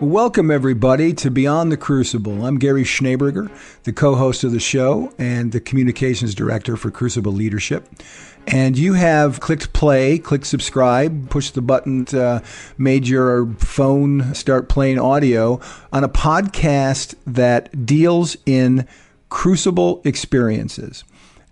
Welcome, everybody, to Beyond the Crucible. I'm Gary Schneeberger, the co host of the show and the communications director for Crucible Leadership. And you have clicked play, clicked subscribe, pushed the button, uh, made your phone start playing audio on a podcast that deals in crucible experiences.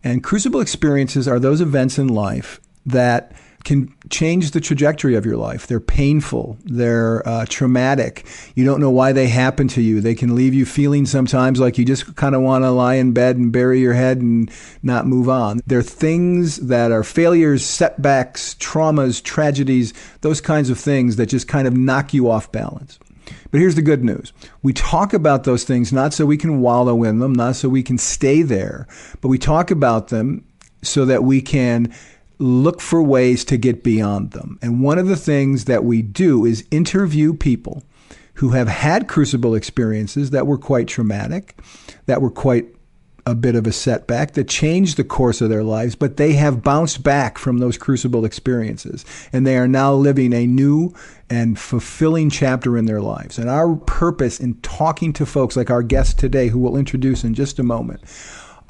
And crucible experiences are those events in life that can change the trajectory of your life. They're painful. They're uh, traumatic. You don't know why they happen to you. They can leave you feeling sometimes like you just kind of want to lie in bed and bury your head and not move on. They're things that are failures, setbacks, traumas, tragedies, those kinds of things that just kind of knock you off balance. But here's the good news. We talk about those things not so we can wallow in them, not so we can stay there, but we talk about them so that we can look for ways to get beyond them. And one of the things that we do is interview people who have had crucible experiences that were quite traumatic, that were quite a bit of a setback that changed the course of their lives, but they have bounced back from those crucible experiences and they are now living a new and fulfilling chapter in their lives. And our purpose in talking to folks like our guest today, who we'll introduce in just a moment,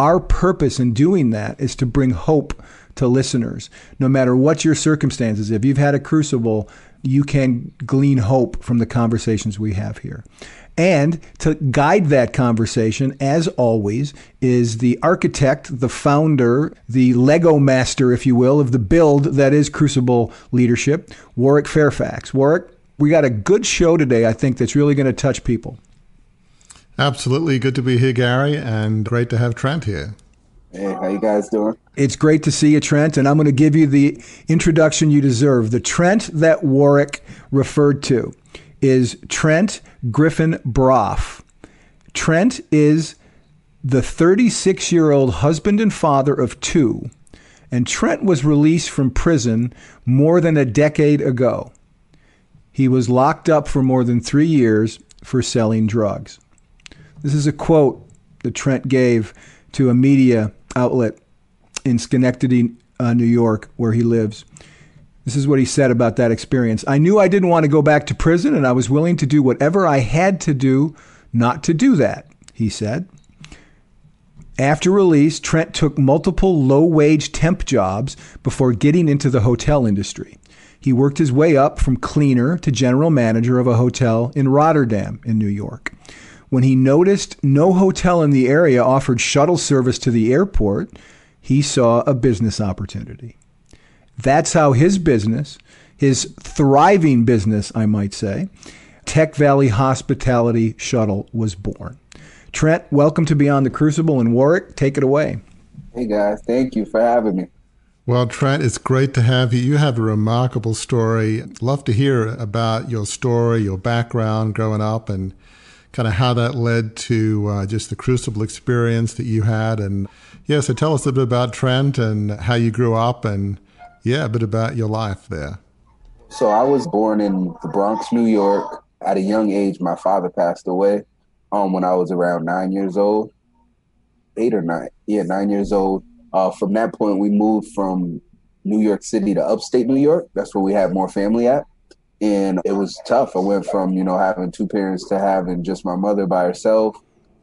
our purpose in doing that is to bring hope to listeners. No matter what your circumstances, if you've had a crucible, you can glean hope from the conversations we have here. And to guide that conversation, as always, is the architect, the founder, the Lego master, if you will, of the build that is Crucible Leadership, Warwick Fairfax. Warwick, we got a good show today, I think, that's really going to touch people. Absolutely. Good to be here, Gary, and great to have Trent here. Hey, how you guys doing? It's great to see you, Trent, and I'm going to give you the introduction you deserve. The Trent that Warwick referred to is Trent Griffin Broff. Trent is the 36 year old husband and father of two, and Trent was released from prison more than a decade ago. He was locked up for more than three years for selling drugs. This is a quote that Trent gave to a media outlet in Schenectady, uh, New York, where he lives. This is what he said about that experience. I knew I didn't want to go back to prison, and I was willing to do whatever I had to do not to do that, he said. After release, Trent took multiple low wage temp jobs before getting into the hotel industry. He worked his way up from cleaner to general manager of a hotel in Rotterdam, in New York. When he noticed no hotel in the area offered shuttle service to the airport, he saw a business opportunity. That's how his business, his thriving business, I might say, Tech Valley Hospitality Shuttle was born. Trent, welcome to Beyond the Crucible and Warwick. Take it away. Hey guys, thank you for having me. Well, Trent, it's great to have you. You have a remarkable story. Love to hear about your story, your background growing up, and kind of how that led to uh, just the crucible experience that you had. And yeah, so tell us a bit about Trent and how you grew up and yeah, a bit about your life there. So I was born in the Bronx, New York. At a young age, my father passed away um, when I was around nine years old, eight or nine. Yeah, nine years old. Uh, from that point, we moved from New York City to upstate New York. That's where we had more family at. And it was tough. I went from, you know, having two parents to having just my mother by herself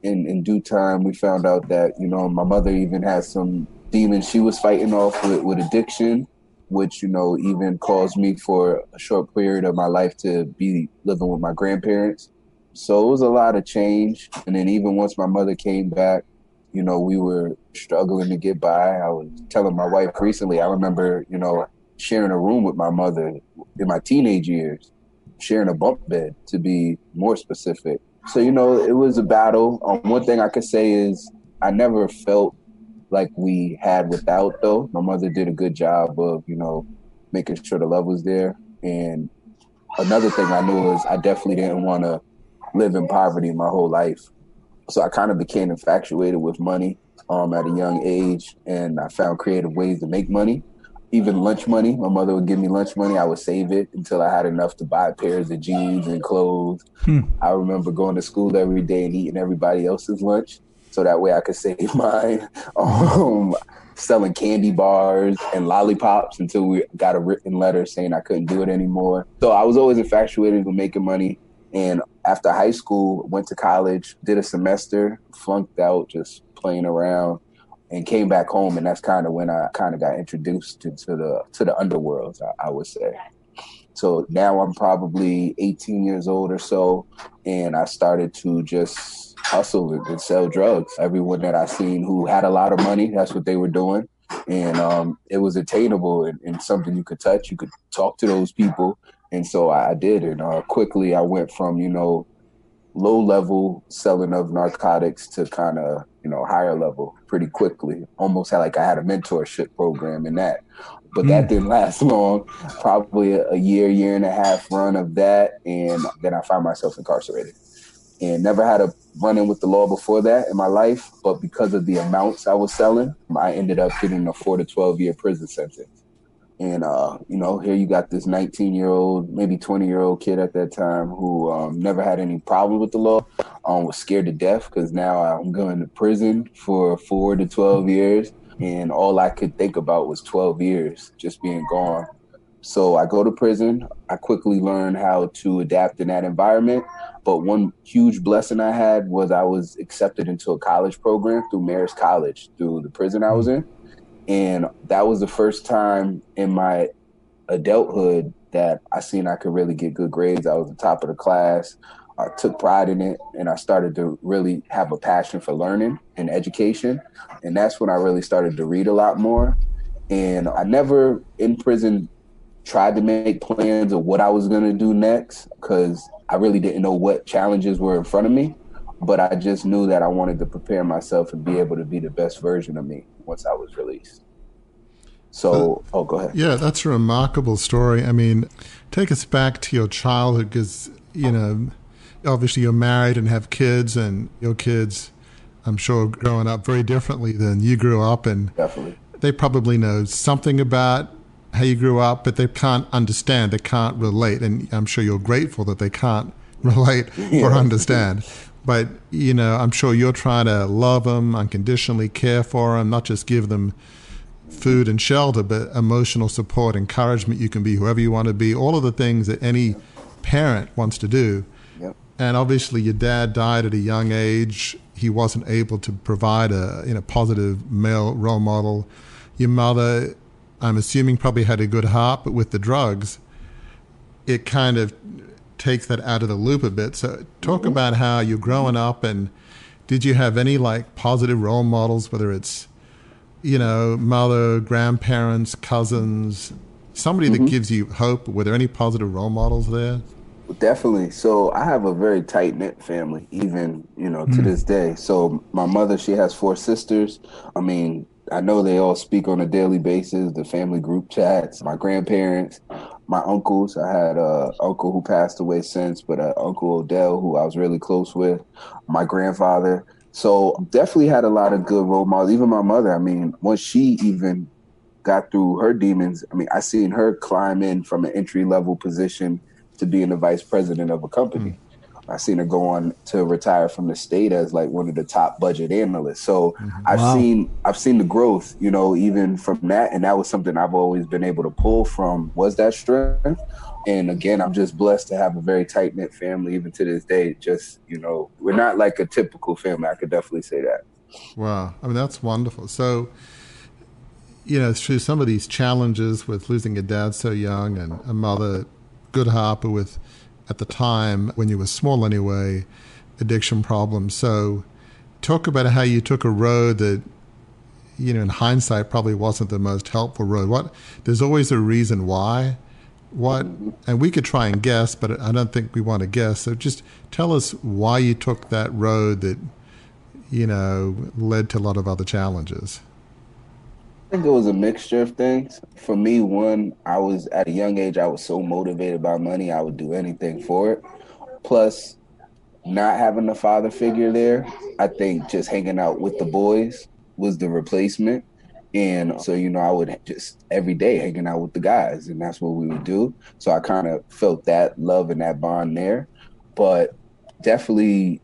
in, in due time, we found out that, you know, my mother even had some demons she was fighting off with, with addiction, which, you know, even caused me for a short period of my life to be living with my grandparents. So it was a lot of change. And then even once my mother came back, you know, we were struggling to get by. I was telling my wife recently, I remember, you know, sharing a room with my mother in my teenage years, sharing a bunk bed to be more specific. So, you know, it was a battle. Um, one thing I could say is I never felt like we had without, though. My mother did a good job of, you know, making sure the love was there. And another thing I knew is I definitely didn't want to live in poverty my whole life. So I kind of became infatuated with money um, at a young age, and I found creative ways to make money. Even lunch money, my mother would give me lunch money. I would save it until I had enough to buy pairs of jeans and clothes. Hmm. I remember going to school every day and eating everybody else's lunch, so that way I could save mine. Um, selling candy bars and lollipops until we got a written letter saying I couldn't do it anymore. So I was always infatuated with making money. And after high school, went to college, did a semester, flunked out, just playing around, and came back home. And that's kind of when I kind of got introduced to, to the to the underworld, I, I would say. So now I'm probably 18 years old or so, and I started to just hustle and, and sell drugs. Everyone that I seen who had a lot of money, that's what they were doing and um, it was attainable and, and, something you could touch. You could talk to those people, and so I did. And uh, quickly, I went from you know low level selling of narcotics to kind of you know higher level pretty quickly. Almost had like I had a mentorship program in that, but mm. that didn't last long. Probably a, a year, year and a half run of that, and then I found myself incarcerated and never had a run in with the law before that in my life. But because of the amounts I was selling, I ended up getting a four to 12 year prison sentence. And, uh, you know, here you got this 19 year old, maybe 20 year old kid at that time who um, never had any problem with the law, um, was scared to death because now I'm going to prison for four to 12 years. And all I could think about was 12 years just being gone. So I go to prison. I quickly learn how to adapt in that environment. But one huge blessing I had was I was accepted into a college program through Marist College through the prison I was in. And that was the first time in my adulthood that I seen I could really get good grades. I was the top of the class. I took pride in it and I started to really have a passion for learning and education. And that's when I really started to read a lot more. And I never in prison tried to make plans of what I was to do next because I really didn't know what challenges were in front of me. But I just knew that I wanted to prepare myself and be able to be the best version of me once I was released. So, uh, oh, go ahead. Yeah, that's a remarkable story. I mean, take us back to your childhood because, you know, obviously you're married and have kids, and your kids, I'm sure, growing up very differently than you grew up. And Definitely. they probably know something about how you grew up, but they can't understand, they can't relate. And I'm sure you're grateful that they can't relate yeah. or understand. But, you know, I'm sure you're trying to love them, unconditionally care for them, not just give them food and shelter, but emotional support, encouragement. You can be whoever you want to be, all of the things that any parent wants to do. Yep. And obviously, your dad died at a young age. He wasn't able to provide a you know, positive male role model. Your mother I'm assuming probably had a good heart, but with the drugs, it kind of takes that out of the loop a bit. So talk mm-hmm. about how you're growing up and did you have any like positive role models, whether it's, you know, mother, grandparents, cousins, somebody mm-hmm. that gives you hope? Were there any positive role models there? Definitely. So I have a very tight knit family, even, you know, to mm. this day. So my mother, she has four sisters. I mean, I know they all speak on a daily basis, the family group chats, my grandparents, my uncles. I had a uncle who passed away since, but uh, Uncle Odell, who I was really close with, my grandfather. So definitely had a lot of good role models. Even my mother. I mean, once she even got through her demons, I mean, I seen her climb in from an entry level position to being the vice president of a company. Mm. I seen her go on to retire from the state as like one of the top budget analysts. So mm-hmm. I've seen I've seen the growth, you know, even from that, and that was something I've always been able to pull from. Was that strength? And again, I'm just blessed to have a very tight knit family, even to this day. Just you know, we're not like a typical family. I could definitely say that. Wow, I mean that's wonderful. So you know, through some of these challenges with losing a dad so young and a mother, good Harper with at the time, when you were small anyway, addiction problems. So, talk about how you took a road that, you know, in hindsight, probably wasn't the most helpful road. What there's always a reason why. What and we could try and guess, but I don't think we want to guess. So just tell us why you took that road that, you know, led to a lot of other challenges. I think it was a mixture of things. For me, one, I was at a young age, I was so motivated by money, I would do anything for it. Plus, not having a father figure there, I think just hanging out with the boys was the replacement. And so, you know, I would just every day hanging out with the guys, and that's what we would do. So I kind of felt that love and that bond there, but definitely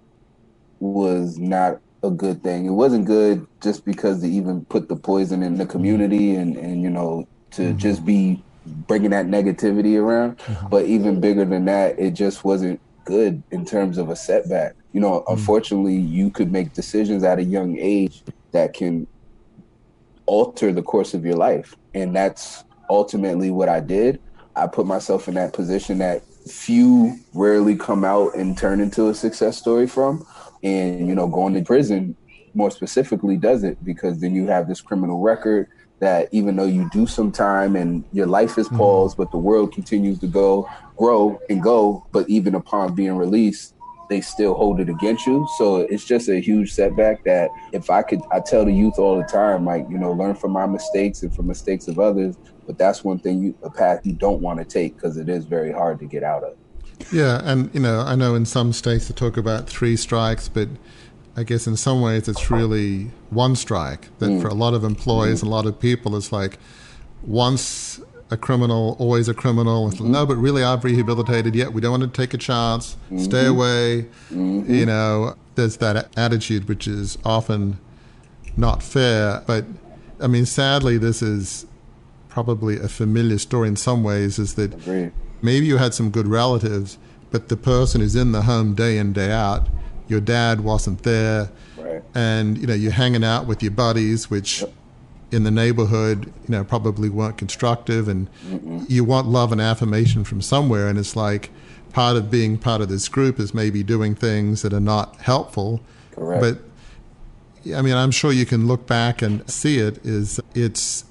was not a good thing. It wasn't good just because they even put the poison in the community and, and you know, to mm-hmm. just be bringing that negativity around. Mm-hmm. But even bigger than that, it just wasn't good in terms of a setback. You know, mm-hmm. unfortunately, you could make decisions at a young age that can alter the course of your life. And that's ultimately what I did. I put myself in that position that few rarely come out and turn into a success story from and you know going to prison more specifically does it? Because then you have this criminal record that even though you do some time and your life is mm-hmm. paused but the world continues to go grow and go but even upon being released they still hold it against you. So it's just a huge setback that if i could i tell the youth all the time like you know learn from my mistakes and from mistakes of others but that's one thing you a path you don't want to take because it is very hard to get out of yeah, and you know, I know in some states they talk about three strikes, but I guess in some ways it's really one strike. That mm. for a lot of employees, mm. a lot of people, it's like once a criminal, always a criminal. Mm-hmm. No, but really I've rehabilitated yet. We don't want to take a chance. Mm-hmm. Stay away. Mm-hmm. You know, there's that attitude which is often not fair. But I mean, sadly, this is probably a familiar story in some ways. Is that maybe you had some good relatives, but the person who's in the home day in day out, your dad wasn't there, right. and you know you're hanging out with your buddies, which yep. in the neighborhood, you know, probably weren't constructive, and Mm-mm. you want love and affirmation from somewhere, and it's like part of being part of this group is maybe doing things that are not helpful, Correct. but. I mean, I'm sure you can look back and see it. Is it's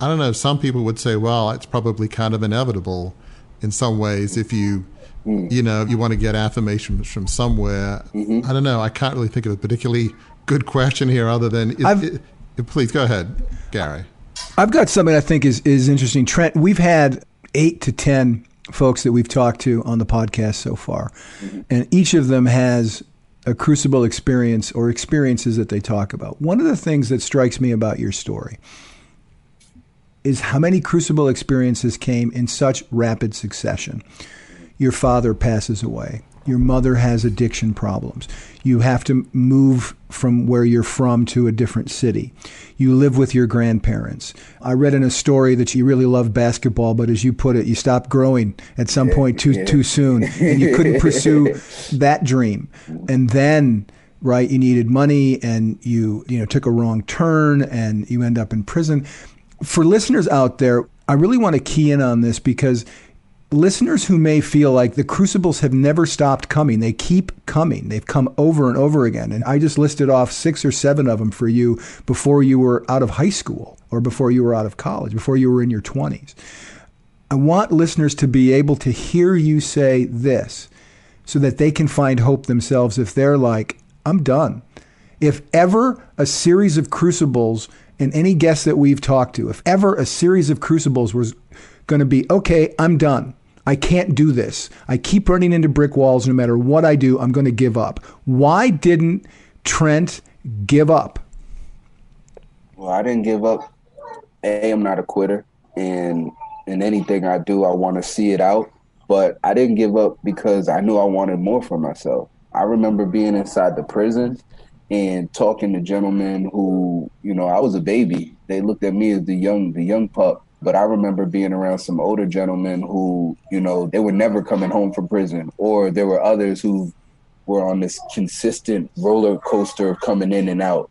I don't know. Some people would say, well, it's probably kind of inevitable in some ways if you mm. you know you want to get affirmation from somewhere mm-hmm. i don't know i can't really think of a particularly good question here other than it, it, please go ahead gary i've got something i think is, is interesting trent we've had eight to ten folks that we've talked to on the podcast so far mm-hmm. and each of them has a crucible experience or experiences that they talk about one of the things that strikes me about your story is how many crucible experiences came in such rapid succession. Your father passes away. Your mother has addiction problems. You have to move from where you're from to a different city. You live with your grandparents. I read in a story that you really loved basketball, but as you put it, you stopped growing at some point too too soon, and you couldn't pursue that dream. And then, right, you needed money, and you you know took a wrong turn, and you end up in prison for listeners out there, I really want to key in on this because listeners who may feel like the crucibles have never stopped coming, they keep coming. They've come over and over again. And I just listed off six or seven of them for you before you were out of high school or before you were out of college, before you were in your 20s. I want listeners to be able to hear you say this so that they can find hope themselves if they're like, I'm done. If ever a series of crucibles and any guest that we've talked to, if ever a series of crucibles was going to be, okay, I'm done. I can't do this. I keep running into brick walls. No matter what I do, I'm going to give up. Why didn't Trent give up? Well, I didn't give up. A, I'm not a quitter. And in anything I do, I want to see it out. But I didn't give up because I knew I wanted more for myself. I remember being inside the prison and talking to gentlemen who, you know, I was a baby. They looked at me as the young, the young pup. But I remember being around some older gentlemen who, you know, they were never coming home from prison, or there were others who were on this consistent roller coaster of coming in and out.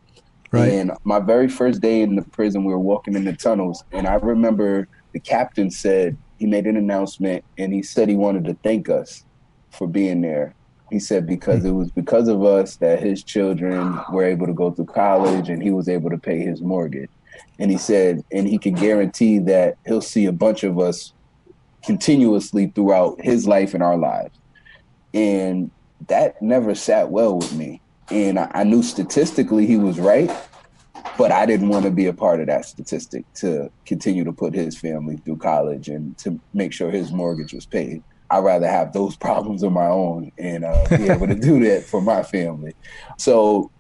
Right. And my very first day in the prison, we were walking in the tunnels, and I remember the captain said he made an announcement, and he said he wanted to thank us for being there. He said because it was because of us that his children were able to go through college and he was able to pay his mortgage. And he said, and he can guarantee that he'll see a bunch of us continuously throughout his life and our lives. And that never sat well with me. And I knew statistically he was right, but I didn't want to be a part of that statistic to continue to put his family through college and to make sure his mortgage was paid. I'd rather have those problems on my own and uh, be able to do that for my family. So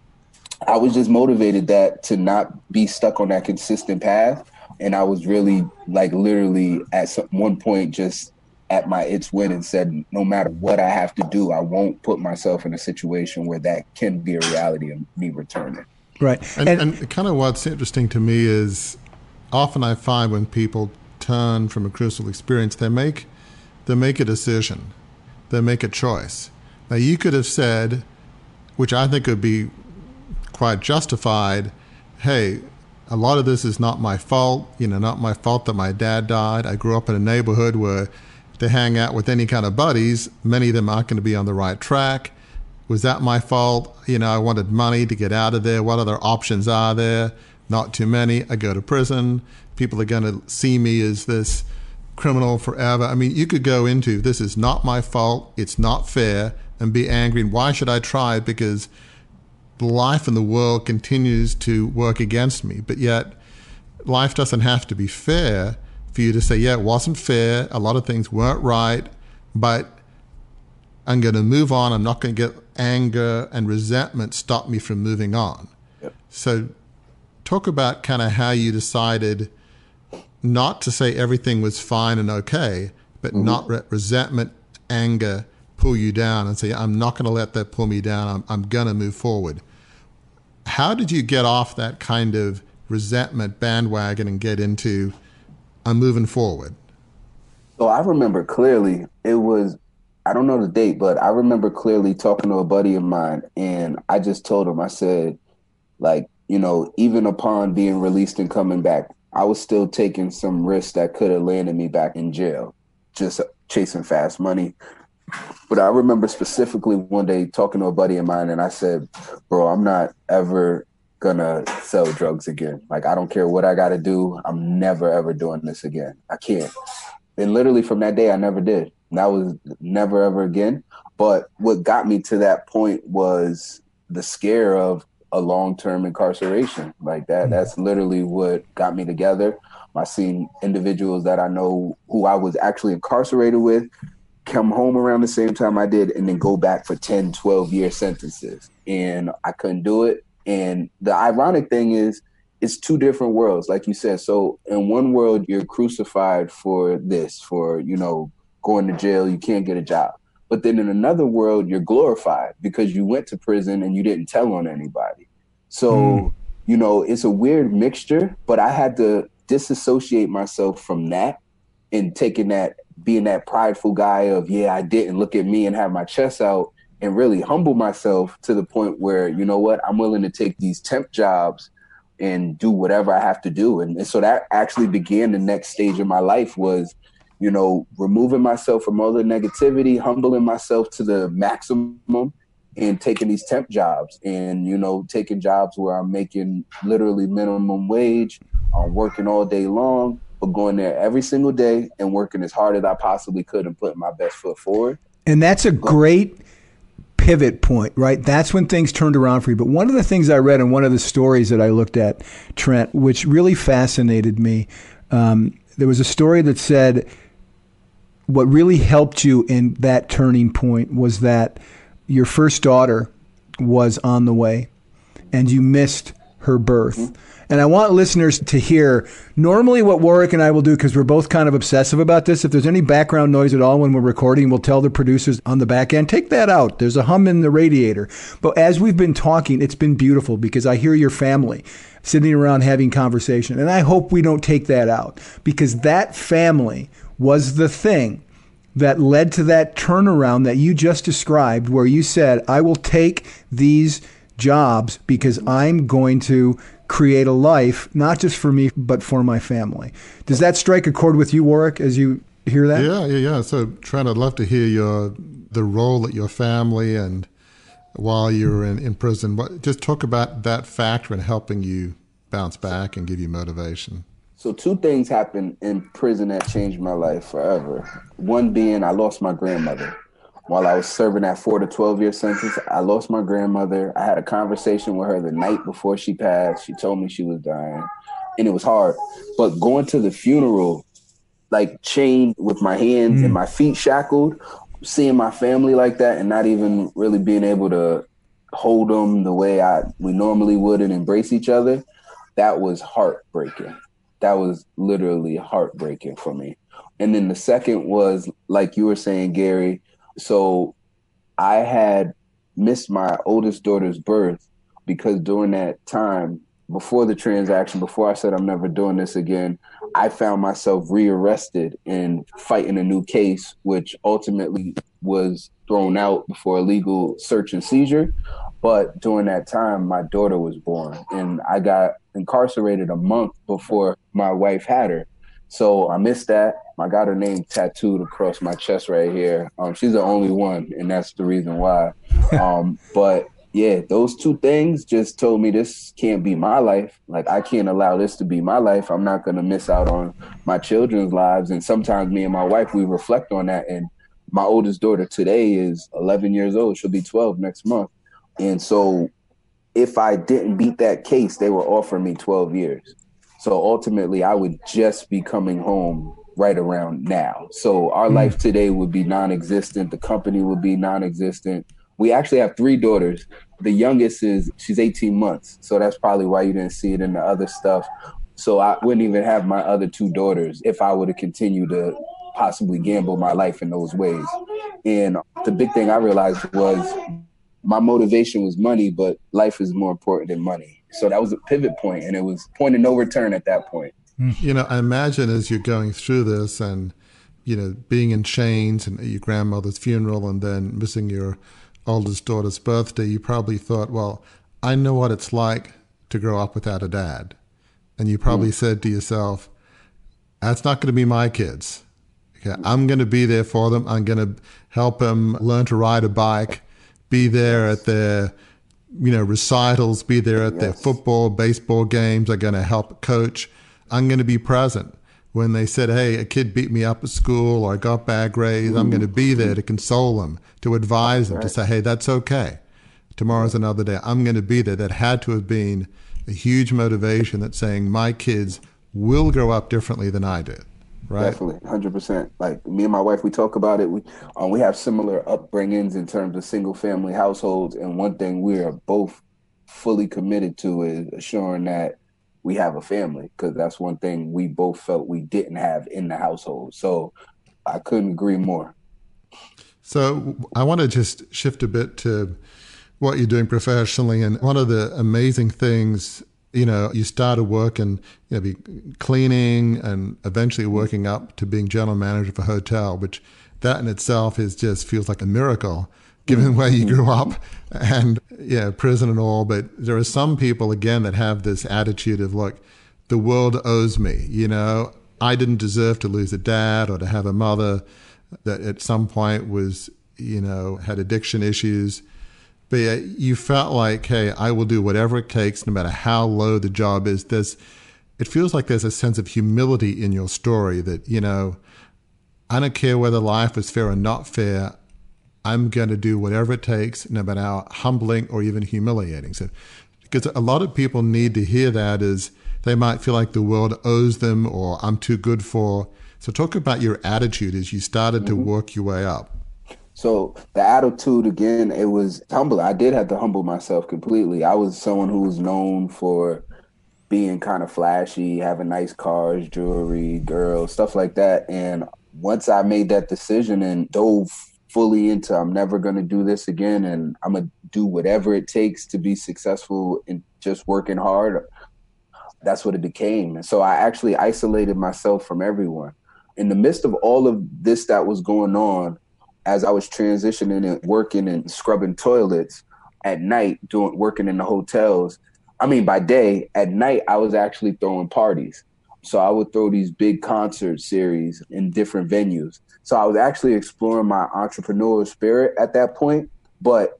I was just motivated that to not be stuck on that consistent path. And I was really like literally at some, one point just at my its win and said, no matter what I have to do, I won't put myself in a situation where that can be a reality of me returning. Right. And, and, and kind of what's interesting to me is often I find when people turn from a crucial experience, they make they make a decision, they make a choice. Now you could have said, which I think would be quite justified, hey, a lot of this is not my fault. You know, not my fault that my dad died. I grew up in a neighborhood where to hang out with any kind of buddies, many of them aren't going to be on the right track. Was that my fault? You know, I wanted money to get out of there. What other options are there? Not too many. I go to prison. People are going to see me as this criminal forever. I mean, you could go into this is not my fault. It's not fair and be angry. And why should I try? Because life in the world continues to work against me. But yet, life doesn't have to be fair for you to say, yeah, it wasn't fair. A lot of things weren't right, but I'm going to move on. I'm not going to get anger and resentment stop me from moving on. Yep. So, talk about kind of how you decided not to say everything was fine and okay, but mm-hmm. not let resentment, anger pull you down and say, I'm not going to let that pull me down. I'm, I'm going to move forward. How did you get off that kind of resentment bandwagon and get into, I'm moving forward? So I remember clearly it was I don't know the date, but I remember clearly talking to a buddy of mine, and I just told him, I said, like, you know, even upon being released and coming back, I was still taking some risks that could have landed me back in jail, just chasing fast money. But I remember specifically one day talking to a buddy of mine, and I said, bro, I'm not ever gonna sell drugs again. Like, I don't care what I gotta do. I'm never ever doing this again. I can't. And literally from that day, I never did. That was never ever again. But what got me to that point was the scare of a long term incarceration. Like that, mm-hmm. that's literally what got me together. I seen individuals that I know who I was actually incarcerated with come home around the same time I did and then go back for 10, 12 year sentences. And I couldn't do it. And the ironic thing is, it's two different worlds, like you said. So in one world, you're crucified for this, for, you know, going to jail, you can't get a job. But then in another world, you're glorified because you went to prison and you didn't tell on anybody. So, mm. you know, it's a weird mixture, but I had to disassociate myself from that and taking that, being that prideful guy of, yeah, I didn't look at me and have my chest out and really humble myself to the point where, you know what, I'm willing to take these temp jobs and do whatever I have to do. And, and so that actually began the next stage of my life was you know, removing myself from all the negativity, humbling myself to the maximum, and taking these temp jobs and, you know, taking jobs where I'm making literally minimum wage, I'm working all day long, but going there every single day and working as hard as I possibly could and putting my best foot forward. And that's a great pivot point, right? That's when things turned around for you. But one of the things I read in one of the stories that I looked at, Trent, which really fascinated me, um, there was a story that said what really helped you in that turning point was that your first daughter was on the way and you missed her birth. Mm-hmm. And I want listeners to hear normally what Warwick and I will do, because we're both kind of obsessive about this. If there's any background noise at all when we're recording, we'll tell the producers on the back end, take that out. There's a hum in the radiator. But as we've been talking, it's been beautiful because I hear your family sitting around having conversation. And I hope we don't take that out because that family was the thing that led to that turnaround that you just described, where you said, I will take these jobs because I'm going to create a life, not just for me, but for my family. Does that strike a chord with you, Warwick, as you hear that? Yeah, yeah, yeah. So, Trent, I'd love to hear your the role that your family and while you were in, in prison, what, just talk about that factor in helping you bounce back and give you motivation. So two things happened in prison that changed my life forever. One being I lost my grandmother. while I was serving that four to 12 year sentence, I lost my grandmother. I had a conversation with her the night before she passed. She told me she was dying, and it was hard. But going to the funeral, like chained with my hands mm. and my feet shackled, seeing my family like that and not even really being able to hold them the way I we normally would and embrace each other, that was heartbreaking. That was literally heartbreaking for me. And then the second was like you were saying, Gary, so I had missed my oldest daughter's birth because during that time, before the transaction, before I said I'm never doing this again, I found myself rearrested and fighting a new case, which ultimately was thrown out before a legal search and seizure. But during that time, my daughter was born, and I got incarcerated a month before my wife had her. So I missed that. I got her name tattooed across my chest right here. Um, she's the only one, and that's the reason why. Um, but yeah, those two things just told me this can't be my life. Like I can't allow this to be my life. I'm not gonna miss out on my children's lives. And sometimes me and my wife we reflect on that. And my oldest daughter today is 11 years old. She'll be 12 next month. And so if I didn't beat that case, they were offering me 12 years. So ultimately, I would just be coming home right around now. So our mm. life today would be non-existent. The company would be non-existent. We actually have three daughters. The youngest is she's 18 months, so that's probably why you didn't see it in the other stuff. So I wouldn't even have my other two daughters if I would have continued to possibly gamble my life in those ways. And the big thing I realized was my motivation was money, but life is more important than money. So that was a pivot point, and it was point of no return at that point. Hmm. You know, I imagine as you're going through this and, you know, being in chains and your grandmother's funeral and then missing your oldest daughter's birthday, you probably thought, well, I know what it's like to grow up without a dad. And you probably mm. said to yourself, that's not going to be my kids. Okay, I'm going to be there for them. I'm going to help them learn to ride a bike, be there at their you know, recitals, be there at yes. their football, baseball games. I'm going to help coach. I'm going to be present. When they said, hey, a kid beat me up at school or I got bad grades, I'm going to be there to console them, to advise them, right. to say, hey, that's okay. Tomorrow's another day. I'm going to be there. That had to have been a huge motivation that saying, my kids will grow up differently than I did. Right. Definitely, hundred percent. Like me and my wife, we talk about it. We um, we have similar upbringings in terms of single family households, and one thing we are both fully committed to is assuring that we have a family because that's one thing we both felt we didn't have in the household. So I couldn't agree more. So I want to just shift a bit to what you're doing professionally, and one of the amazing things you know, you started working, you know, be cleaning and eventually working up to being general manager of a hotel, which that in itself is just feels like a miracle given where you grew up and yeah, prison and all. But there are some people again that have this attitude of look, the world owes me, you know, I didn't deserve to lose a dad or to have a mother that at some point was, you know, had addiction issues but you felt like, hey, I will do whatever it takes, no matter how low the job is. There's, it feels like there's a sense of humility in your story that, you know, I don't care whether life is fair or not fair. I'm going to do whatever it takes, no matter how humbling or even humiliating. So, because a lot of people need to hear that is they might feel like the world owes them or I'm too good for. So, talk about your attitude as you started mm-hmm. to work your way up. So the attitude again, it was humble. I did have to humble myself completely. I was someone who was known for being kind of flashy, having nice cars, jewelry, girls, stuff like that. And once I made that decision and dove fully into I'm never gonna do this again and I'm gonna do whatever it takes to be successful in just working hard, that's what it became. And so I actually isolated myself from everyone. In the midst of all of this that was going on, as I was transitioning and working and scrubbing toilets at night, doing working in the hotels. I mean, by day, at night, I was actually throwing parties. So I would throw these big concert series in different venues. So I was actually exploring my entrepreneurial spirit at that point, but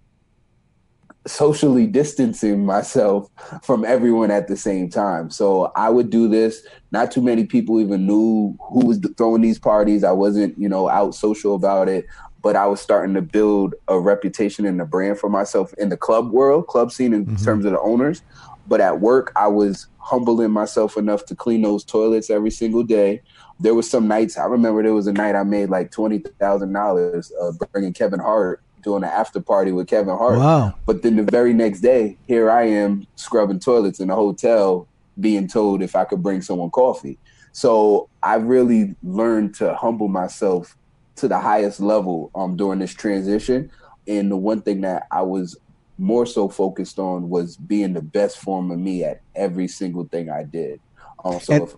socially distancing myself from everyone at the same time. So I would do this. Not too many people even knew who was throwing these parties. I wasn't, you know, out social about it. But I was starting to build a reputation and a brand for myself in the club world, club scene in mm-hmm. terms of the owners. But at work, I was humbling myself enough to clean those toilets every single day. There was some nights I remember there was a night I made like twenty thousand uh, dollars bringing Kevin Hart doing an after party with Kevin Hart. Wow! But then the very next day, here I am scrubbing toilets in a hotel, being told if I could bring someone coffee. So I really learned to humble myself to the highest level um, during this transition. And the one thing that I was more so focused on was being the best form of me at every single thing I did. Um, so and, if,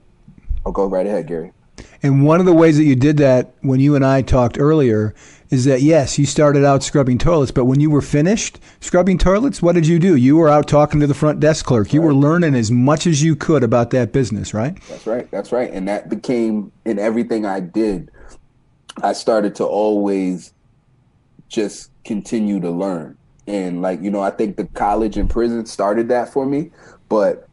I'll go right ahead, Gary. And one of the ways that you did that when you and I talked earlier is that yes, you started out scrubbing toilets, but when you were finished scrubbing toilets, what did you do? You were out talking to the front desk clerk. You right. were learning as much as you could about that business, right? That's right. That's right. And that became in everything I did. I started to always just continue to learn. And like, you know, I think the college and prison started that for me, but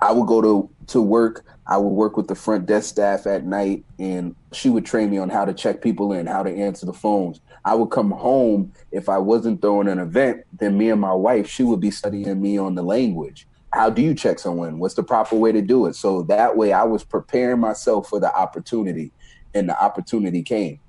I would go to to work. I would work with the front desk staff at night, and she would train me on how to check people in, how to answer the phones. I would come home if I wasn't throwing an event. Then me and my wife, she would be studying me on the language. How do you check someone? What's the proper way to do it? So that way, I was preparing myself for the opportunity, and the opportunity came.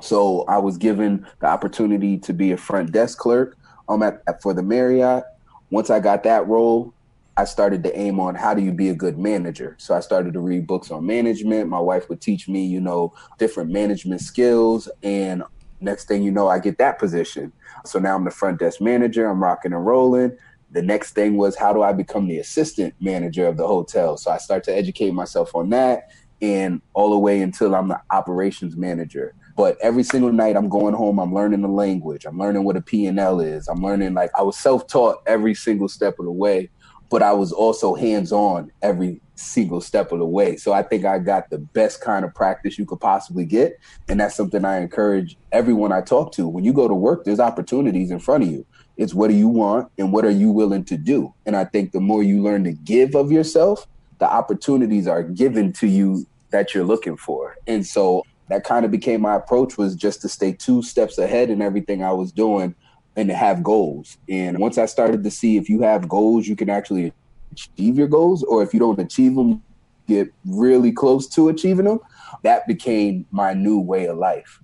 So I was given the opportunity to be a front desk clerk um, at, at for the Marriott. Once I got that role, I started to aim on how do you be a good manager. So I started to read books on management. My wife would teach me, you know, different management skills. And next thing you know, I get that position. So now I'm the front desk manager. I'm rocking and rolling. The next thing was how do I become the assistant manager of the hotel? So I start to educate myself on that and all the way until I'm the operations manager. But every single night I'm going home, I'm learning the language. I'm learning what a P&L is. I'm learning like I was self-taught every single step of the way but I was also hands on every single step of the way. So I think I got the best kind of practice you could possibly get. And that's something I encourage everyone I talk to. When you go to work, there's opportunities in front of you. It's what do you want and what are you willing to do? And I think the more you learn to give of yourself, the opportunities are given to you that you're looking for. And so that kind of became my approach was just to stay two steps ahead in everything I was doing and to have goals. And once I started to see if you have goals, you can actually achieve your goals, or if you don't achieve them, get really close to achieving them. That became my new way of life.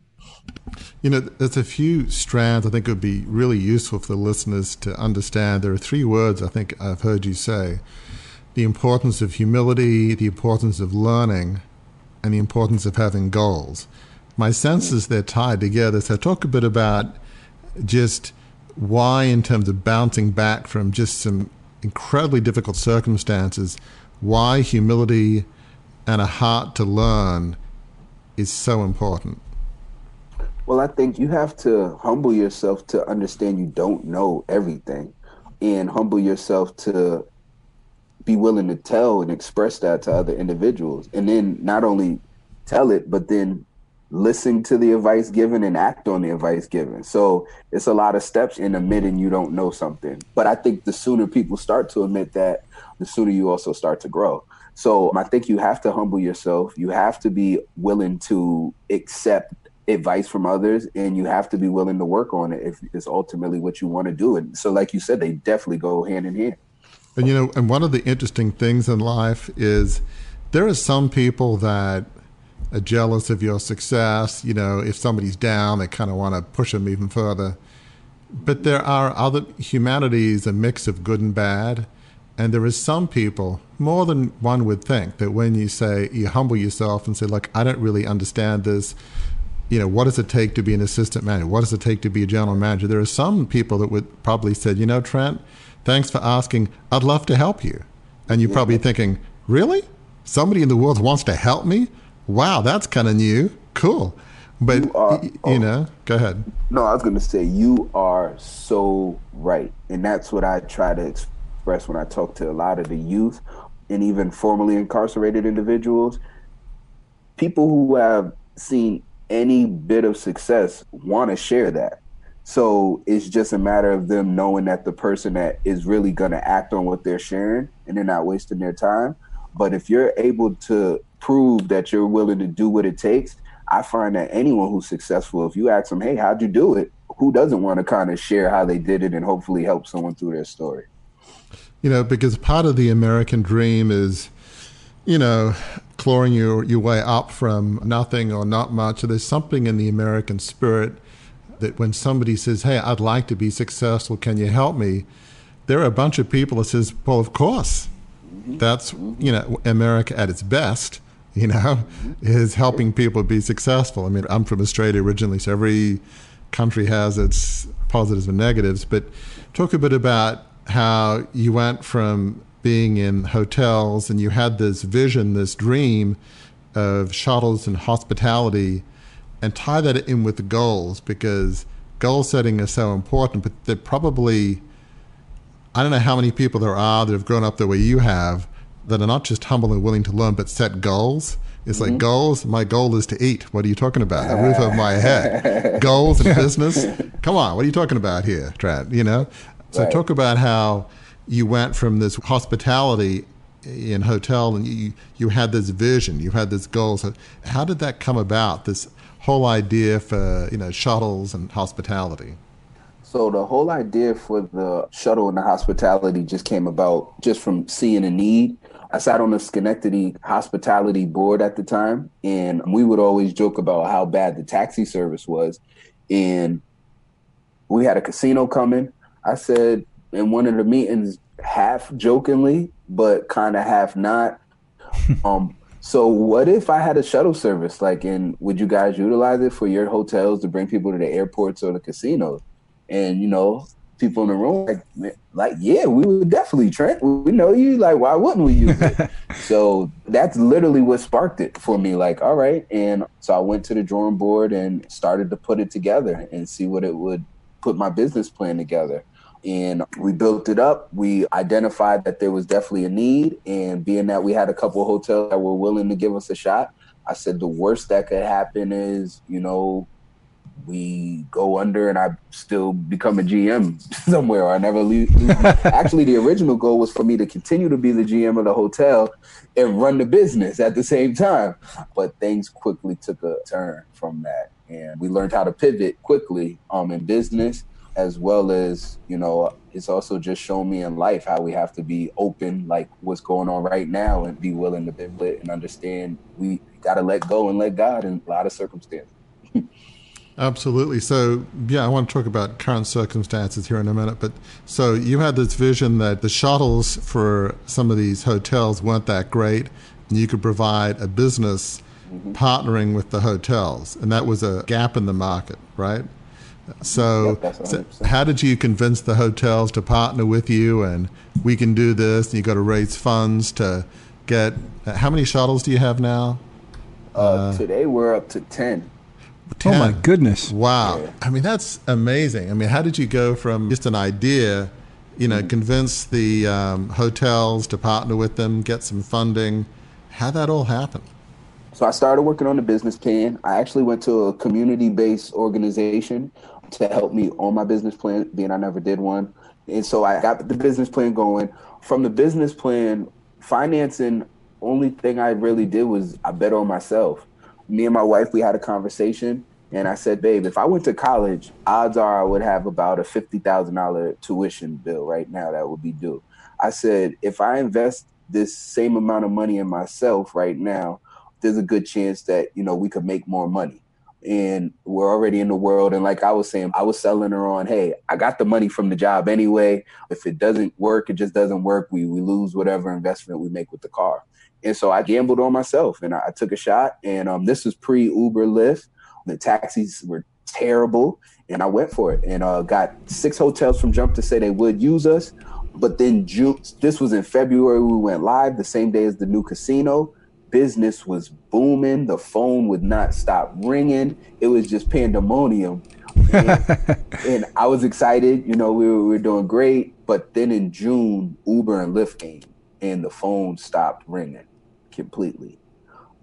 You know, there's a few strands I think would be really useful for the listeners to understand. There are three words I think I've heard you say the importance of humility, the importance of learning, and the importance of having goals. My sense is they're tied together. So, talk a bit about just why, in terms of bouncing back from just some incredibly difficult circumstances, why humility and a heart to learn is so important? Well, I think you have to humble yourself to understand you don't know everything and humble yourself to be willing to tell and express that to other individuals. And then not only tell it, but then listen to the advice given and act on the advice given. So it's a lot of steps in admitting you don't know something. But I think the sooner people start to admit that, the sooner you also start to grow. So I think you have to humble yourself. You have to be willing to accept advice from others and you have to be willing to work on it if it's ultimately what you want to do. And so like you said, they definitely go hand in hand. And you know, and one of the interesting things in life is there are some people that are jealous of your success. You know, if somebody's down, they kind of want to push them even further. But there are other humanity is a mix of good and bad, and there is some people more than one would think that when you say you humble yourself and say, "Look, I don't really understand this." You know, what does it take to be an assistant manager? What does it take to be a general manager? There are some people that would probably say, "You know, Trent, thanks for asking. I'd love to help you." And you're probably thinking, "Really? Somebody in the world wants to help me?" wow, that's kind of new. Cool. But, you, are, you oh, know, go ahead. No, I was going to say, you are so right. And that's what I try to express when I talk to a lot of the youth and even formerly incarcerated individuals. People who have seen any bit of success want to share that. So it's just a matter of them knowing that the person that is really going to act on what they're sharing and they're not wasting their time. But if you're able to prove that you're willing to do what it takes, I find that anyone who's successful, if you ask them, hey, how'd you do it? Who doesn't want to kind of share how they did it and hopefully help someone through their story? You know, because part of the American dream is, you know, clawing your, your way up from nothing or not much. There's something in the American spirit that when somebody says, hey, I'd like to be successful, can you help me? There are a bunch of people that says, well, of course. That's, you know, America at its best you know, is helping people be successful. I mean, I'm from Australia originally, so every country has its positives and negatives. But talk a bit about how you went from being in hotels and you had this vision, this dream of shuttles and hospitality, and tie that in with the goals because goal setting is so important. But there probably, I don't know how many people there are that have grown up the way you have that are not just humble and willing to learn, but set goals. It's mm-hmm. like goals. My goal is to eat. What are you talking about? A roof over my head. goals and business. Come on, what are you talking about here, Trent? You know. So right. talk about how you went from this hospitality in hotel and you you had this vision, you had this goal. So how did that come about? This whole idea for you know shuttles and hospitality. So the whole idea for the shuttle and the hospitality just came about just from seeing a need I sat on the Schenectady hospitality board at the time, and we would always joke about how bad the taxi service was. And we had a casino coming. I said in one of the meetings, half jokingly, but kind of half not. um, so what if I had a shuttle service? Like, and would you guys utilize it for your hotels to bring people to the airports or the casinos? And you know, people in the room like, like yeah, we would definitely Trent. We know you. Like, why wouldn't we use it? so that's literally what sparked it for me. Like, all right, and so I went to the drawing board and started to put it together and see what it would put my business plan together. And we built it up. We identified that there was definitely a need, and being that we had a couple hotels that were willing to give us a shot, I said the worst that could happen is, you know, we go under and I still become a GM somewhere or I never lose. Actually, the original goal was for me to continue to be the GM of the hotel and run the business at the same time. But things quickly took a turn from that. And we learned how to pivot quickly um, in business as well as, you know, it's also just shown me in life how we have to be open, like what's going on right now, and be willing to pivot and understand we got to let go and let God in a lot of circumstances. Absolutely. So, yeah, I want to talk about current circumstances here in a minute. But so you had this vision that the shuttles for some of these hotels weren't that great, and you could provide a business mm-hmm. partnering with the hotels, and that was a gap in the market, right? So, so, how did you convince the hotels to partner with you? And we can do this. And you got to raise funds to get. How many shuttles do you have now? Uh, uh, today we're up to ten. 10. Oh my goodness! Wow. Yeah. I mean, that's amazing. I mean, how did you go from just an idea, you know, mm-hmm. convince the um, hotels to partner with them, get some funding? How that all happened? So I started working on the business plan. I actually went to a community-based organization to help me on my business plan, being I never did one. And so I got the business plan going. From the business plan, financing, only thing I really did was I bet on myself me and my wife, we had a conversation, and I said, "Babe, if I went to college, odds are I would have about a fifty thousand dollar tuition bill right now that would be due." I said, "If I invest this same amount of money in myself right now, there's a good chance that you know we could make more money." And we're already in the world. And like I was saying, I was selling her on, hey, I got the money from the job anyway. If it doesn't work, it just doesn't work. We we lose whatever investment we make with the car. And so I gambled on myself and I, I took a shot. And um, this was pre Uber Lyft. The taxis were terrible. And I went for it and uh, got six hotels from Jump to say they would use us. But then June, this was in February, we went live the same day as the new casino. Business was booming. The phone would not stop ringing. It was just pandemonium. and, and, I was excited. You know, we were, we were doing great. But then in June, Uber and Lyft came and the phone stopped ringing completely.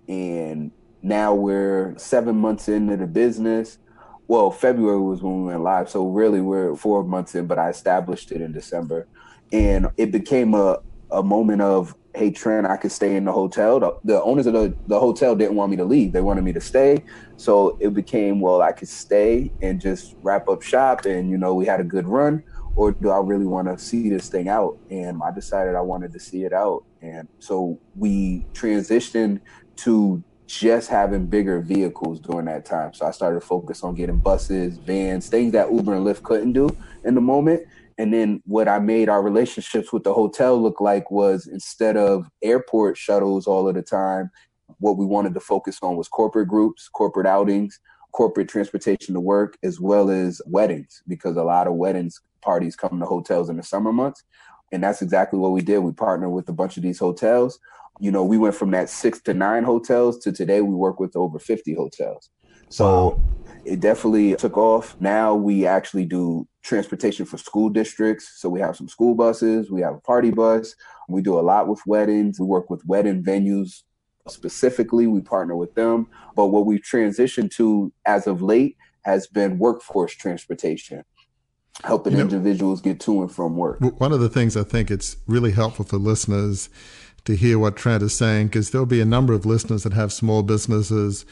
And now we're seven months into the business. Well, February was when we went live. So really we're four months in, but I established it in December. And it became a a moment of hey Trent, I could stay in the hotel. The, the, owners of the, the hotel didn't want me to leave. They wanted me to stay. So it became, well, I could stay and just wrap up shop and, you know, we had a good run. Or do I really want to see this thing out? And I decided I wanted to see it out. And so we transitioned to just having bigger vehicles during that time. So I started to focus on getting buses, vans, things that Uber and Lyft couldn't do in the moment. And then what I made our relationships with the hotel look like was instead of airport shuttles all of the time, what we wanted to focus on was corporate groups, corporate outings, corporate transportation to work, as well as weddings, because a lot of weddings parties come to hotels in the summer months. And that's exactly what we did. We partnered with a bunch of these hotels. You know, we went from that six to nine hotels to today we work with over 50 hotels. So. It definitely took off. Now we actually do transportation for school districts. So we have some school buses, we have a party bus. We do a lot with weddings. We work with wedding venues specifically. We partner with them. But what we've transitioned to as of late has been workforce transportation, helping you know, individuals get to and from work. One of the things I think it's really helpful for listeners to hear what Trent is saying, because there'll be a number of listeners that have small businesses.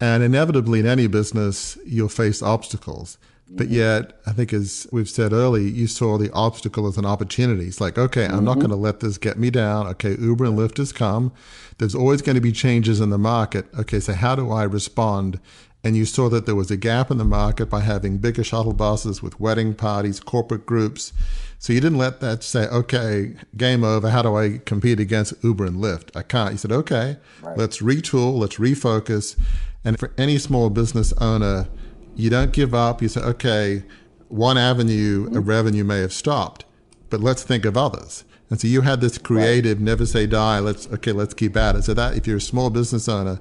And inevitably, in any business, you'll face obstacles. But yet, I think as we've said early, you saw the obstacle as an opportunity. It's like, okay, I'm mm-hmm. not going to let this get me down. Okay, Uber and Lyft has come. There's always going to be changes in the market. Okay, so how do I respond? And you saw that there was a gap in the market by having bigger shuttle buses with wedding parties, corporate groups. So you didn't let that say, okay, game over. How do I compete against Uber and Lyft? I can't. You said, okay, right. let's retool, let's refocus. And for any small business owner, you don't give up. You say, okay, one avenue of mm-hmm. revenue may have stopped, but let's think of others. And so you had this creative, right. never say die. Let's okay, let's keep at it. So that if you're a small business owner,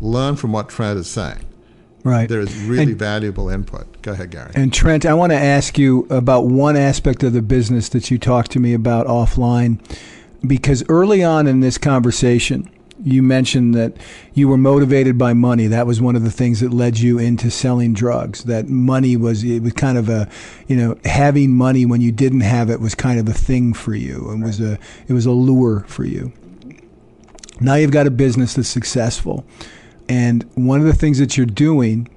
learn from what Trent is saying. Right. There is really and, valuable input. Go ahead, Gary. And Trent, I want to ask you about one aspect of the business that you talked to me about offline, because early on in this conversation, you mentioned that you were motivated by money. That was one of the things that led you into selling drugs. That money was it was kind of a, you know, having money when you didn't have it was kind of a thing for you, and was a it was a lure for you. Now you've got a business that's successful, and one of the things that you're doing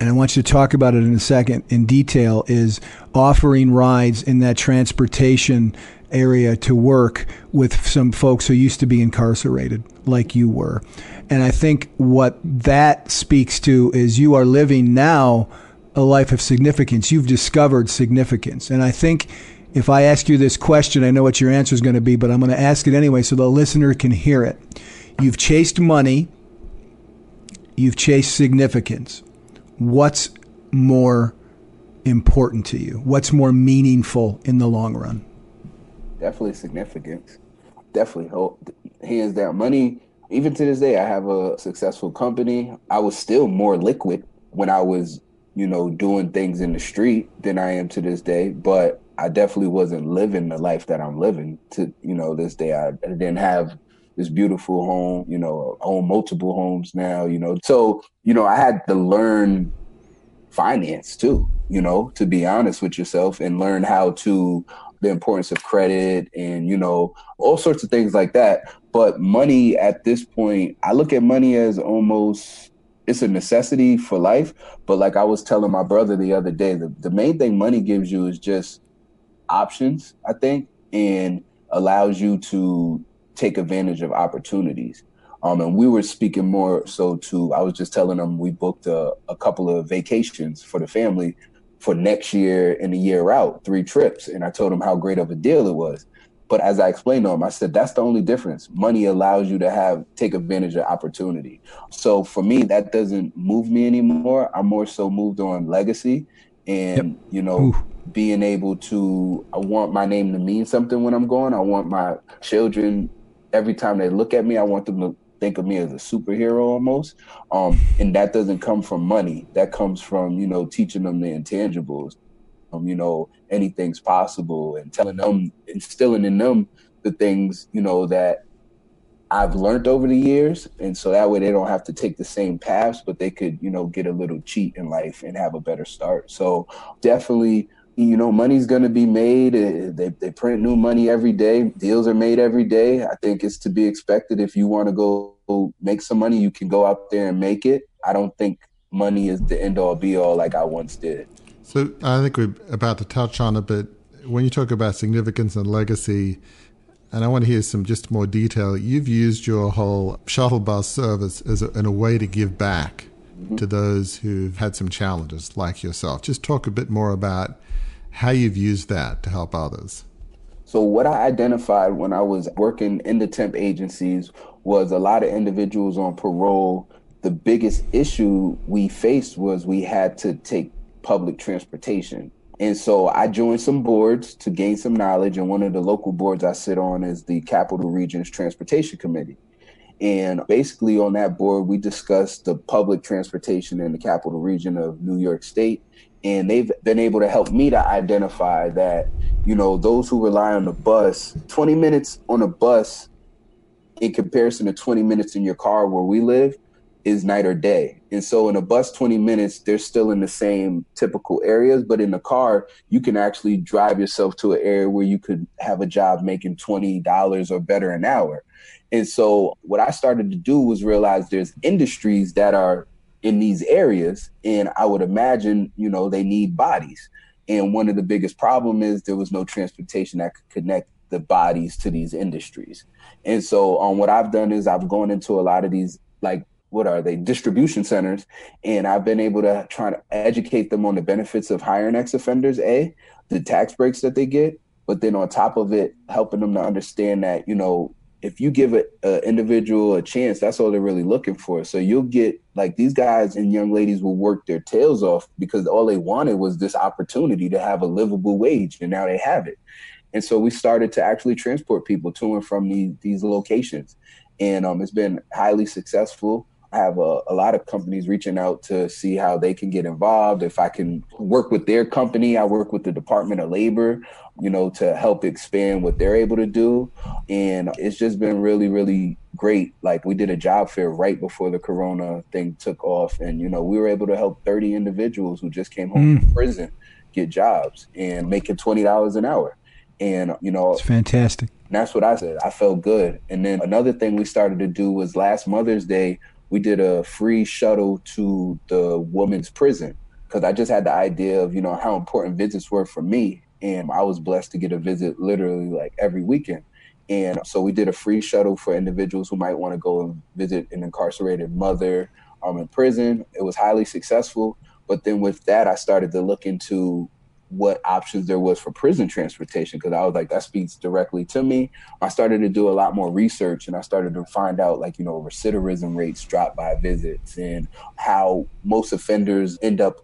and I want you to talk about it in a second in detail, is offering rides in that transportation area to work with some folks who used to be incarcerated, like you were. And I think what that speaks to is you are living now a life of significance. You've discovered significance. And I think if I ask you this question, I know what your answer is going to be, but I'm going to ask it anyway so the listener can hear it. You've chased money, you've chased significance. What's more important to you? What's more meaningful in the long run? Definitely significance. Definitely hands down. Money, even to this day, I have a successful company. I was still more liquid when I was, you know, doing things in the street than I am to this day. But I definitely wasn't living the life that I'm living to, you know, this day. I, I didn't have this beautiful home, you know, own multiple homes now, you know. So, you know, I had to learn finance too, you know, to be honest with yourself and learn how to the importance of credit and you know all sorts of things like that. But money at this point i look at money as almost it's a necessity for life. But like i was telling my brother the other day the, the main thing money gives you is just options i think and allows you to take advantage of opportunities. Um, and we were speaking more so to i was just telling them we booked a, a couple of vacations for the family for next year and a year out, three trips. And I told him how great of a deal it was. But as I explained to him, I said that's the only difference. Money allows you to have take advantage of opportunity. So for me, that doesn't move me anymore. I'm more so moved on legacy and yep. you know Ooh. being able to I want my name to mean something when I'm going. I want my children every time they look at me, I want them to think of me as a superhero almost. Um, and that doesn't come from money. That comes from, you know, teaching them the intangibles. Um, you know, anything's possible and telling them, instilling in them the things, you know, that I've learned over the years. And so that way they don't have to take the same paths, but they could, you know, get a little cheat in life and have a better start. So definitely you know, money's going to be made. Uh, they, they print new money every day. Deals are made every day. I think it's to be expected. If you want to go make some money, you can go out there and make it. I don't think money is the end all be all like I once did. So I think we're about to touch on it, but when you talk about significance and legacy, and I want to hear some just more detail. You've used your whole shuttle bus service as a, in a way to give back mm-hmm. to those who've had some challenges, like yourself. Just talk a bit more about how you've used that to help others. So, what I identified when I was working in the temp agencies was a lot of individuals on parole. The biggest issue we faced was we had to take public transportation. And so I joined some boards to gain some knowledge. And one of the local boards I sit on is the Capital Region's Transportation Committee. And basically, on that board, we discussed the public transportation in the capital region of New York State. And they've been able to help me to identify that, you know, those who rely on the bus, 20 minutes on a bus in comparison to 20 minutes in your car where we live is night or day. And so in a bus 20 minutes, they're still in the same typical areas, but in the car, you can actually drive yourself to an area where you could have a job making $20 or better an hour. And so what I started to do was realize there's industries that are in these areas and I would imagine, you know, they need bodies. And one of the biggest problem is there was no transportation that could connect the bodies to these industries. And so um, what I've done is I've gone into a lot of these like what are they distribution centers and i've been able to try to educate them on the benefits of hiring ex-offenders a the tax breaks that they get but then on top of it helping them to understand that you know if you give an individual a chance that's all they're really looking for. So you'll get like these guys and young ladies will work their tails off because all they wanted was this opportunity to have a livable wage and now they have it. And so we started to actually transport people to and from these, these locations. And um, it's been highly successful have a, a, lot of companies reaching out to see how they can get involved. If I can work with their company, I work with the Department of Labor, you know, to help expand what they're able to do. And it's just been really, really great. Like we did a job fair right before the Corona thing took off. And, you know, we were able to help 30 individuals who just came home mm. from prison get jobs and making $20 an hour. And, you know, it's fantastic. that's what I said. I felt good. And then another thing we started to do was last Mother's Day, we did a free shuttle to the woman's prison because I just had the idea of you know how important visits were for me, and I was blessed to get a visit literally like every weekend. And so we did a free shuttle for individuals who might want to go and visit an incarcerated mother um, in prison. It was highly successful. But then with that, I started to look into what options there was for prison transportation because I was like, that speaks directly to me. I started to do a lot more research and I started to find out, like, you know, recidivism rates drop by visits and how most offenders end up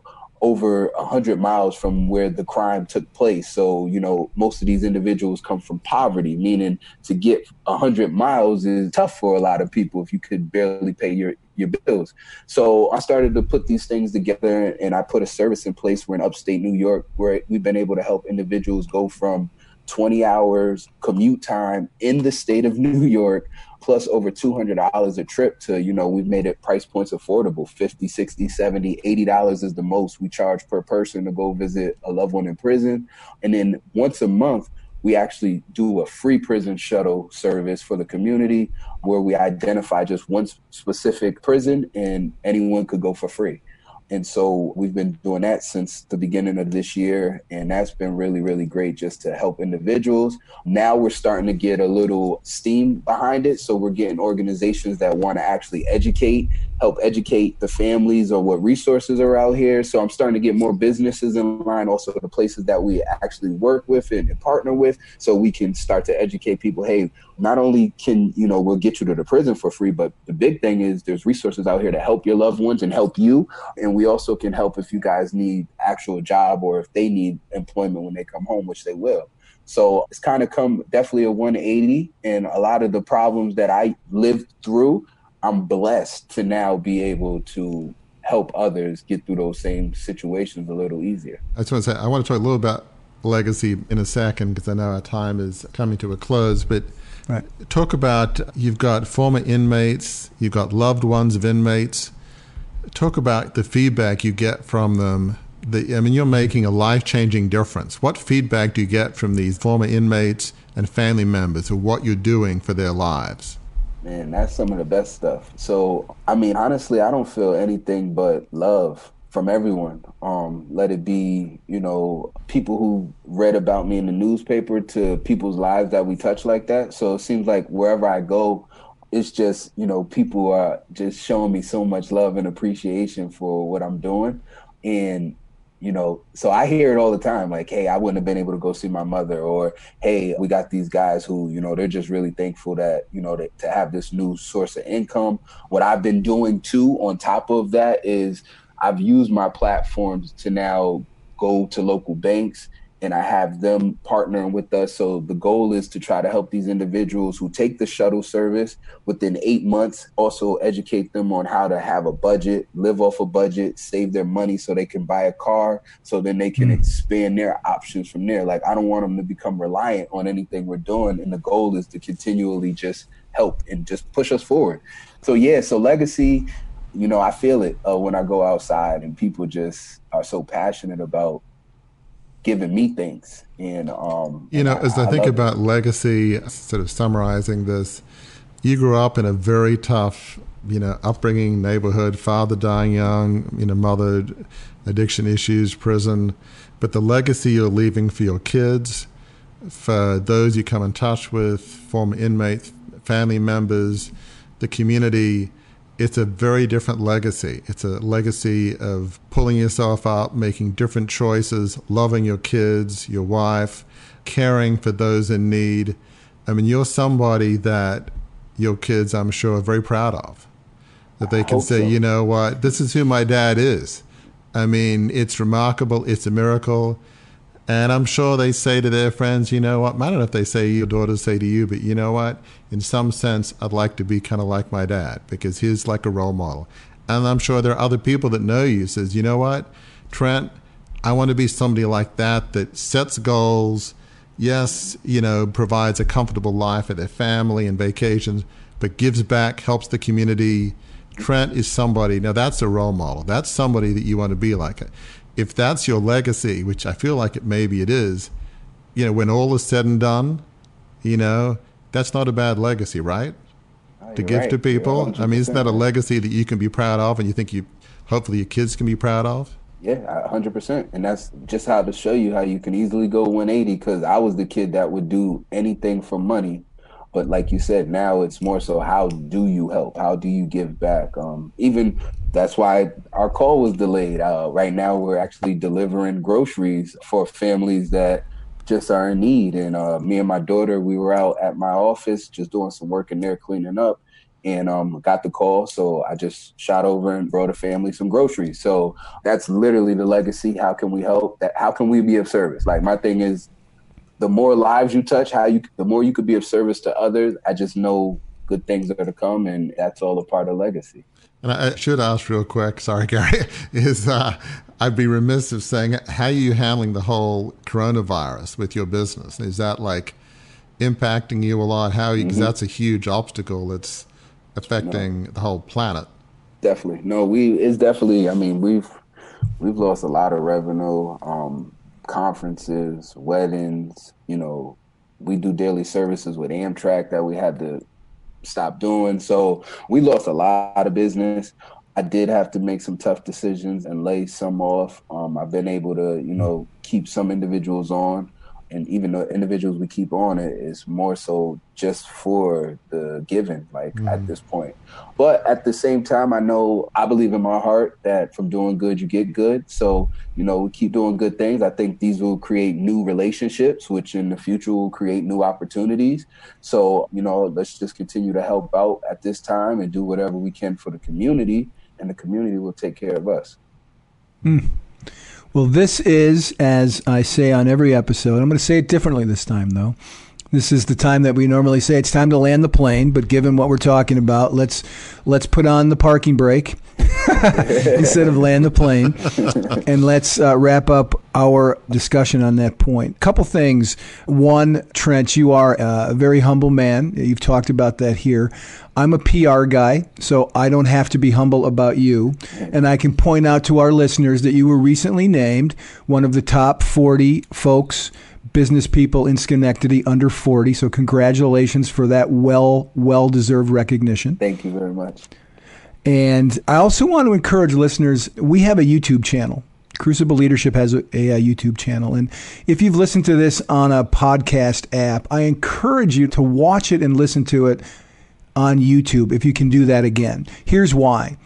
over 100 miles from where the crime took place. So, you know, most of these individuals come from poverty, meaning to get 100 miles is tough for a lot of people if you could barely pay your, your bills. So I started to put these things together and I put a service in place where in upstate New York, where we've been able to help individuals go from 20 hours commute time in the state of New York plus over $200 a trip to you know we've made it price points affordable 50 60 70 80 dollars is the most we charge per person to go visit a loved one in prison and then once a month we actually do a free prison shuttle service for the community where we identify just one specific prison and anyone could go for free. And so we've been doing that since the beginning of this year. And that's been really, really great just to help individuals. Now we're starting to get a little steam behind it. So we're getting organizations that want to actually educate help educate the families or what resources are out here. So I'm starting to get more businesses in line, also the places that we actually work with and, partner with, so we can start to educate people. Hey, not only can you know we'll get you to the prison for free, but the big thing is there's resources out here to help your loved ones and help you, and we also can help if you guys need actual job or if they need employment when they come home, which they will. So it's kind of come definitely a 180, and a lot of the problems that I lived through I'm blessed to now be able to help others get through those same situations a little easier. I just want to say, I want to talk a little about legacy in a second because I know our time is coming to a close, but right. talk about you've got former inmates, you've got loved ones of inmates. Talk about the feedback you get from them the, I mean, you're making a life changing difference. What feedback do you get from these former inmates and family members of what you're doing for their lives? Man, that's some of the best stuff. So, I mean, honestly, I don't feel anything but love from everyone. Um, let it be, you know, people who read about me in the newspaper to people's lives that we touch like that. So it seems like wherever I go, it's just, you know, people are just showing me so much love and appreciation for what I'm doing. And you know so i hear it all the time like hey i wouldn't have been able to go see my mother or hey we got these guys who you know they're just really thankful that you know to, to have this new source of income. What i've been doing too on top of that is i've used my platforms to now go to local banks and I have them partnering with us. So the goal is to try to help these individuals who take the shuttle service within eight months, also educate them on how to have a budget, live off a budget, save their money so they can buy a car, so then they can mm. expand their options from there. Like I don't want them to become reliant on anything we're doing. And the goal is to continually just help and just push us forward. So yeah, so legacy, you know, I feel it uh, when I go outside and people just are so passionate about giving me things. And um, you know, as I, I think about it. legacy, sort of summarizing this, you grew up in a very tough, you know, upbringing neighborhood. Father dying young, you know, mother addiction issues, prison. But the legacy you're leaving for your kids, for those you come in touch with, former inmates, family members, the community it's a very different legacy. It's a legacy of pulling yourself up, making different choices, loving your kids, your wife, caring for those in need. I mean, you're somebody that your kids, I'm sure, are very proud of. That they can say, so. you know what, this is who my dad is. I mean, it's remarkable, it's a miracle. And I'm sure they say to their friends, you know what? I don't know if they say your daughters say to you, but you know what? In some sense, I'd like to be kind of like my dad because he's like a role model. And I'm sure there are other people that know you says, you know what, Trent, I want to be somebody like that that sets goals. Yes, you know, provides a comfortable life for their family and vacations, but gives back, helps the community. Trent is somebody. Now that's a role model. That's somebody that you want to be like if that's your legacy, which I feel like it maybe it is, you know, when all is said and done, you know, that's not a bad legacy, right? Oh, to give right. to people. I mean, isn't that a legacy that you can be proud of and you think you hopefully your kids can be proud of? Yeah, hundred percent, and that's just how to show you how you can easily go 180. Because I was the kid that would do anything for money, but like you said, now it's more so how do you help? How do you give back? Um, even that's why our call was delayed. Uh, right now, we're actually delivering groceries for families that just are in need. And uh, me and my daughter, we were out at my office just doing some work in there, cleaning up, and um, got the call. So I just shot over and brought a family some groceries. So that's literally the legacy. How can we help? That how can we be of service? Like my thing is, the more lives you touch, how you, the more you could be of service to others. I just know good things are to come, and that's all a part of legacy. And I should ask real quick, sorry, Gary, is uh, I'd be remiss of saying how are you handling the whole coronavirus with your business? Is that like impacting you a lot? How because mm-hmm. that's a huge obstacle that's affecting no. the whole planet. Definitely, no, we it's definitely. I mean, we've we've lost a lot of revenue. Um, conferences, weddings. You know, we do daily services with Amtrak that we had to stopped doing. So we lost a lot of business. I did have to make some tough decisions and lay some off. Um, I've been able to, you know, keep some individuals on and even the individuals we keep on it is more so just for the giving like mm. at this point. But at the same time i know i believe in my heart that from doing good you get good. So you know we keep doing good things. I think these will create new relationships which in the future will create new opportunities. So you know let's just continue to help out at this time and do whatever we can for the community and the community will take care of us. Mm. Well, this is, as I say on every episode, I'm going to say it differently this time, though. This is the time that we normally say it's time to land the plane, but given what we're talking about, let's let's put on the parking brake instead of land the plane, and let's uh, wrap up our discussion on that point. Couple things. One, Trent, you are a very humble man. You've talked about that here. I'm a PR guy, so I don't have to be humble about you. And I can point out to our listeners that you were recently named one of the top 40 folks business people in Schenectady under 40. So congratulations for that well, well deserved recognition. Thank you very much. And I also want to encourage listeners, we have a YouTube channel. Crucible Leadership has a, a, YouTube channel. And if you've listened to this on a podcast app, I encourage you to watch it and listen to it on YouTube if you can do that again. Here's why.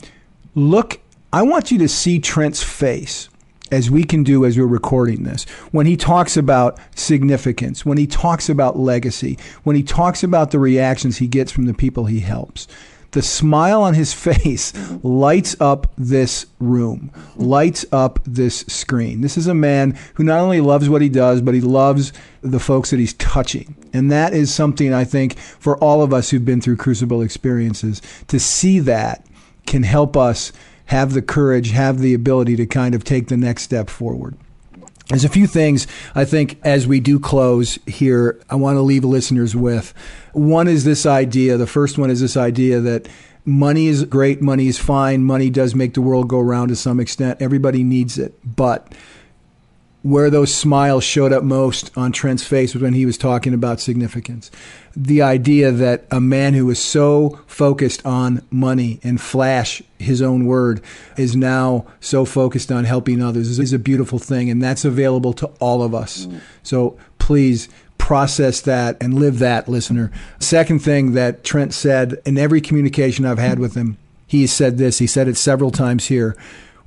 Look, I want you to see Trent's face as we can do as we're recording this. When he talks about significance, when he talks about legacy, when he talks about the reactions he gets from the people he helps the smile on his face lights up this room, lights up this screen. This is a man who not only loves what he does, but he loves the folks that he's touching. And that is something I think for all of us who've been through crucible experiences, to see that can help us have the courage, have the ability to kind of take the next step forward. There's a few things I think as we do close here, I want to leave listeners with. One is this idea. The first one is this idea that money is great, money is fine, money does make the world go around to some extent. Everybody needs it. But where those smiles showed up most on Trent's face was when he was talking about significance. The idea that a man who was so focused on money and flash his own word is now so focused on helping others is a beautiful thing, and that's available to all of us. So please process that and live that, listener. Second thing that Trent said in every communication I've had with him, he said this, he said it several times here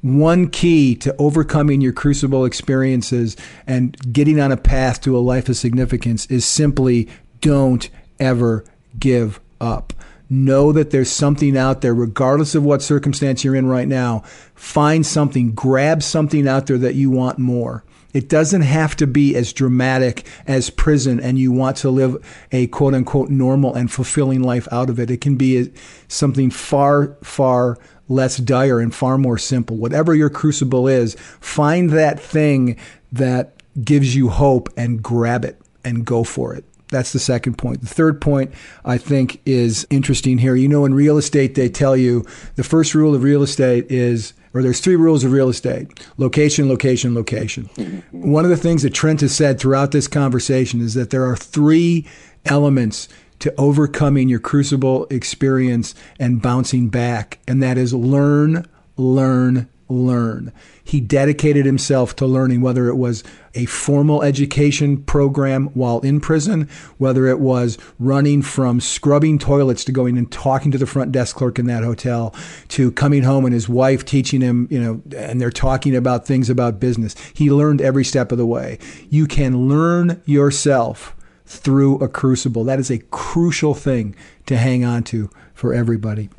one key to overcoming your crucible experiences and getting on a path to a life of significance is simply don't ever give up. Know that there's something out there, regardless of what circumstance you're in right now. Find something, grab something out there that you want more. It doesn't have to be as dramatic as prison and you want to live a quote unquote normal and fulfilling life out of it. It can be something far, far less dire and far more simple. Whatever your crucible is, find that thing that gives you hope and grab it and go for it. That's the second point. The third point I think is interesting here. You know, in real estate, they tell you the first rule of real estate is, or there's three rules of real estate location, location, location. Mm-hmm. One of the things that Trent has said throughout this conversation is that there are three elements to overcoming your crucible experience and bouncing back. And that is learn, learn, learn. He dedicated himself to learning, whether it was a formal education program while in prison, whether it was running from scrubbing toilets to going and talking to the front desk clerk in that hotel, to coming home and his wife teaching him, you know, and they're talking about things about business. He learned every step of the way. You can learn yourself through a crucible. That is a crucial thing to hang on to for everybody.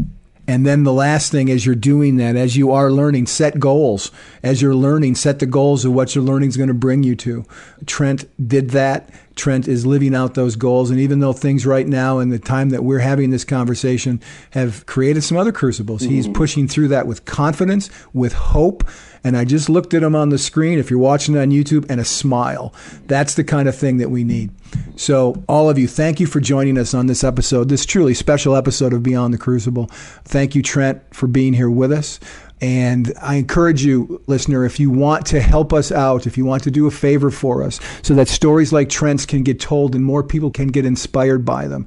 And then the last thing, as you're doing that, as you are learning, set goals. As you're learning, set the goals of what your learning is going to bring you to. Trent did that. Trent is living out those goals. And even though things right now and the time that we're having this conversation have created some other crucibles, mm-hmm. he's pushing through that with confidence, with hope, and I just looked at him on the screen, if you're watching it on YouTube, and a smile. That's the kind of thing that we need. So, all of you, thank you for joining us on this episode, this truly special episode of Beyond the Crucible. Thank you, Trent, for being here with us. And I encourage you, listener, if you want to help us out, if you want to do a favor for us so that stories like Trent's can get told and more people can get inspired by them,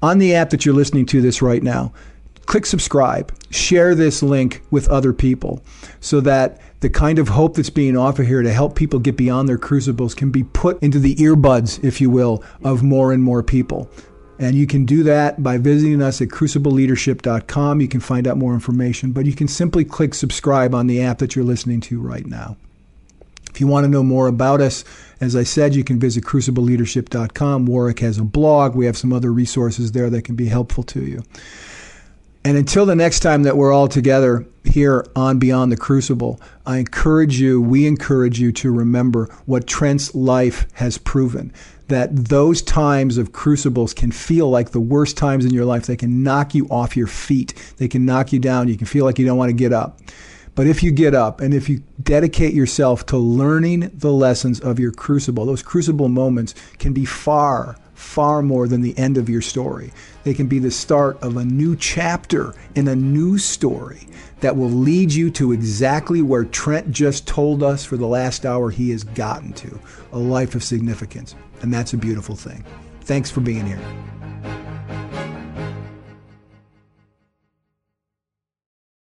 on the app that you're listening to this right now, click subscribe, share this link with other people so that the kind of hope that's being offered here to help people get beyond their crucibles can be put into the earbuds, if you will, of more and more people. And you can do that by visiting us at crucibleleadership.com. You can find out more information, but you can simply click subscribe on the app that you're listening to right now. If you want to know more about us, as I said, you can visit crucibleleadership.com. Warwick has a blog. We have some other resources there that can be helpful to you. And until the next time that we're all together here on Beyond the Crucible, I encourage you, we encourage you to remember what Trent's life has proven that those times of crucibles can feel like the worst times in your life. They can knock you off your feet, they can knock you down. You can feel like you don't want to get up. But if you get up and if you dedicate yourself to learning the lessons of your crucible, those crucible moments can be far, far more than the end of your story. They can be the start of a new chapter in a new story that will lead you to exactly where Trent just told us for the last hour he has gotten to a life of significance. And that's a beautiful thing. Thanks for being here.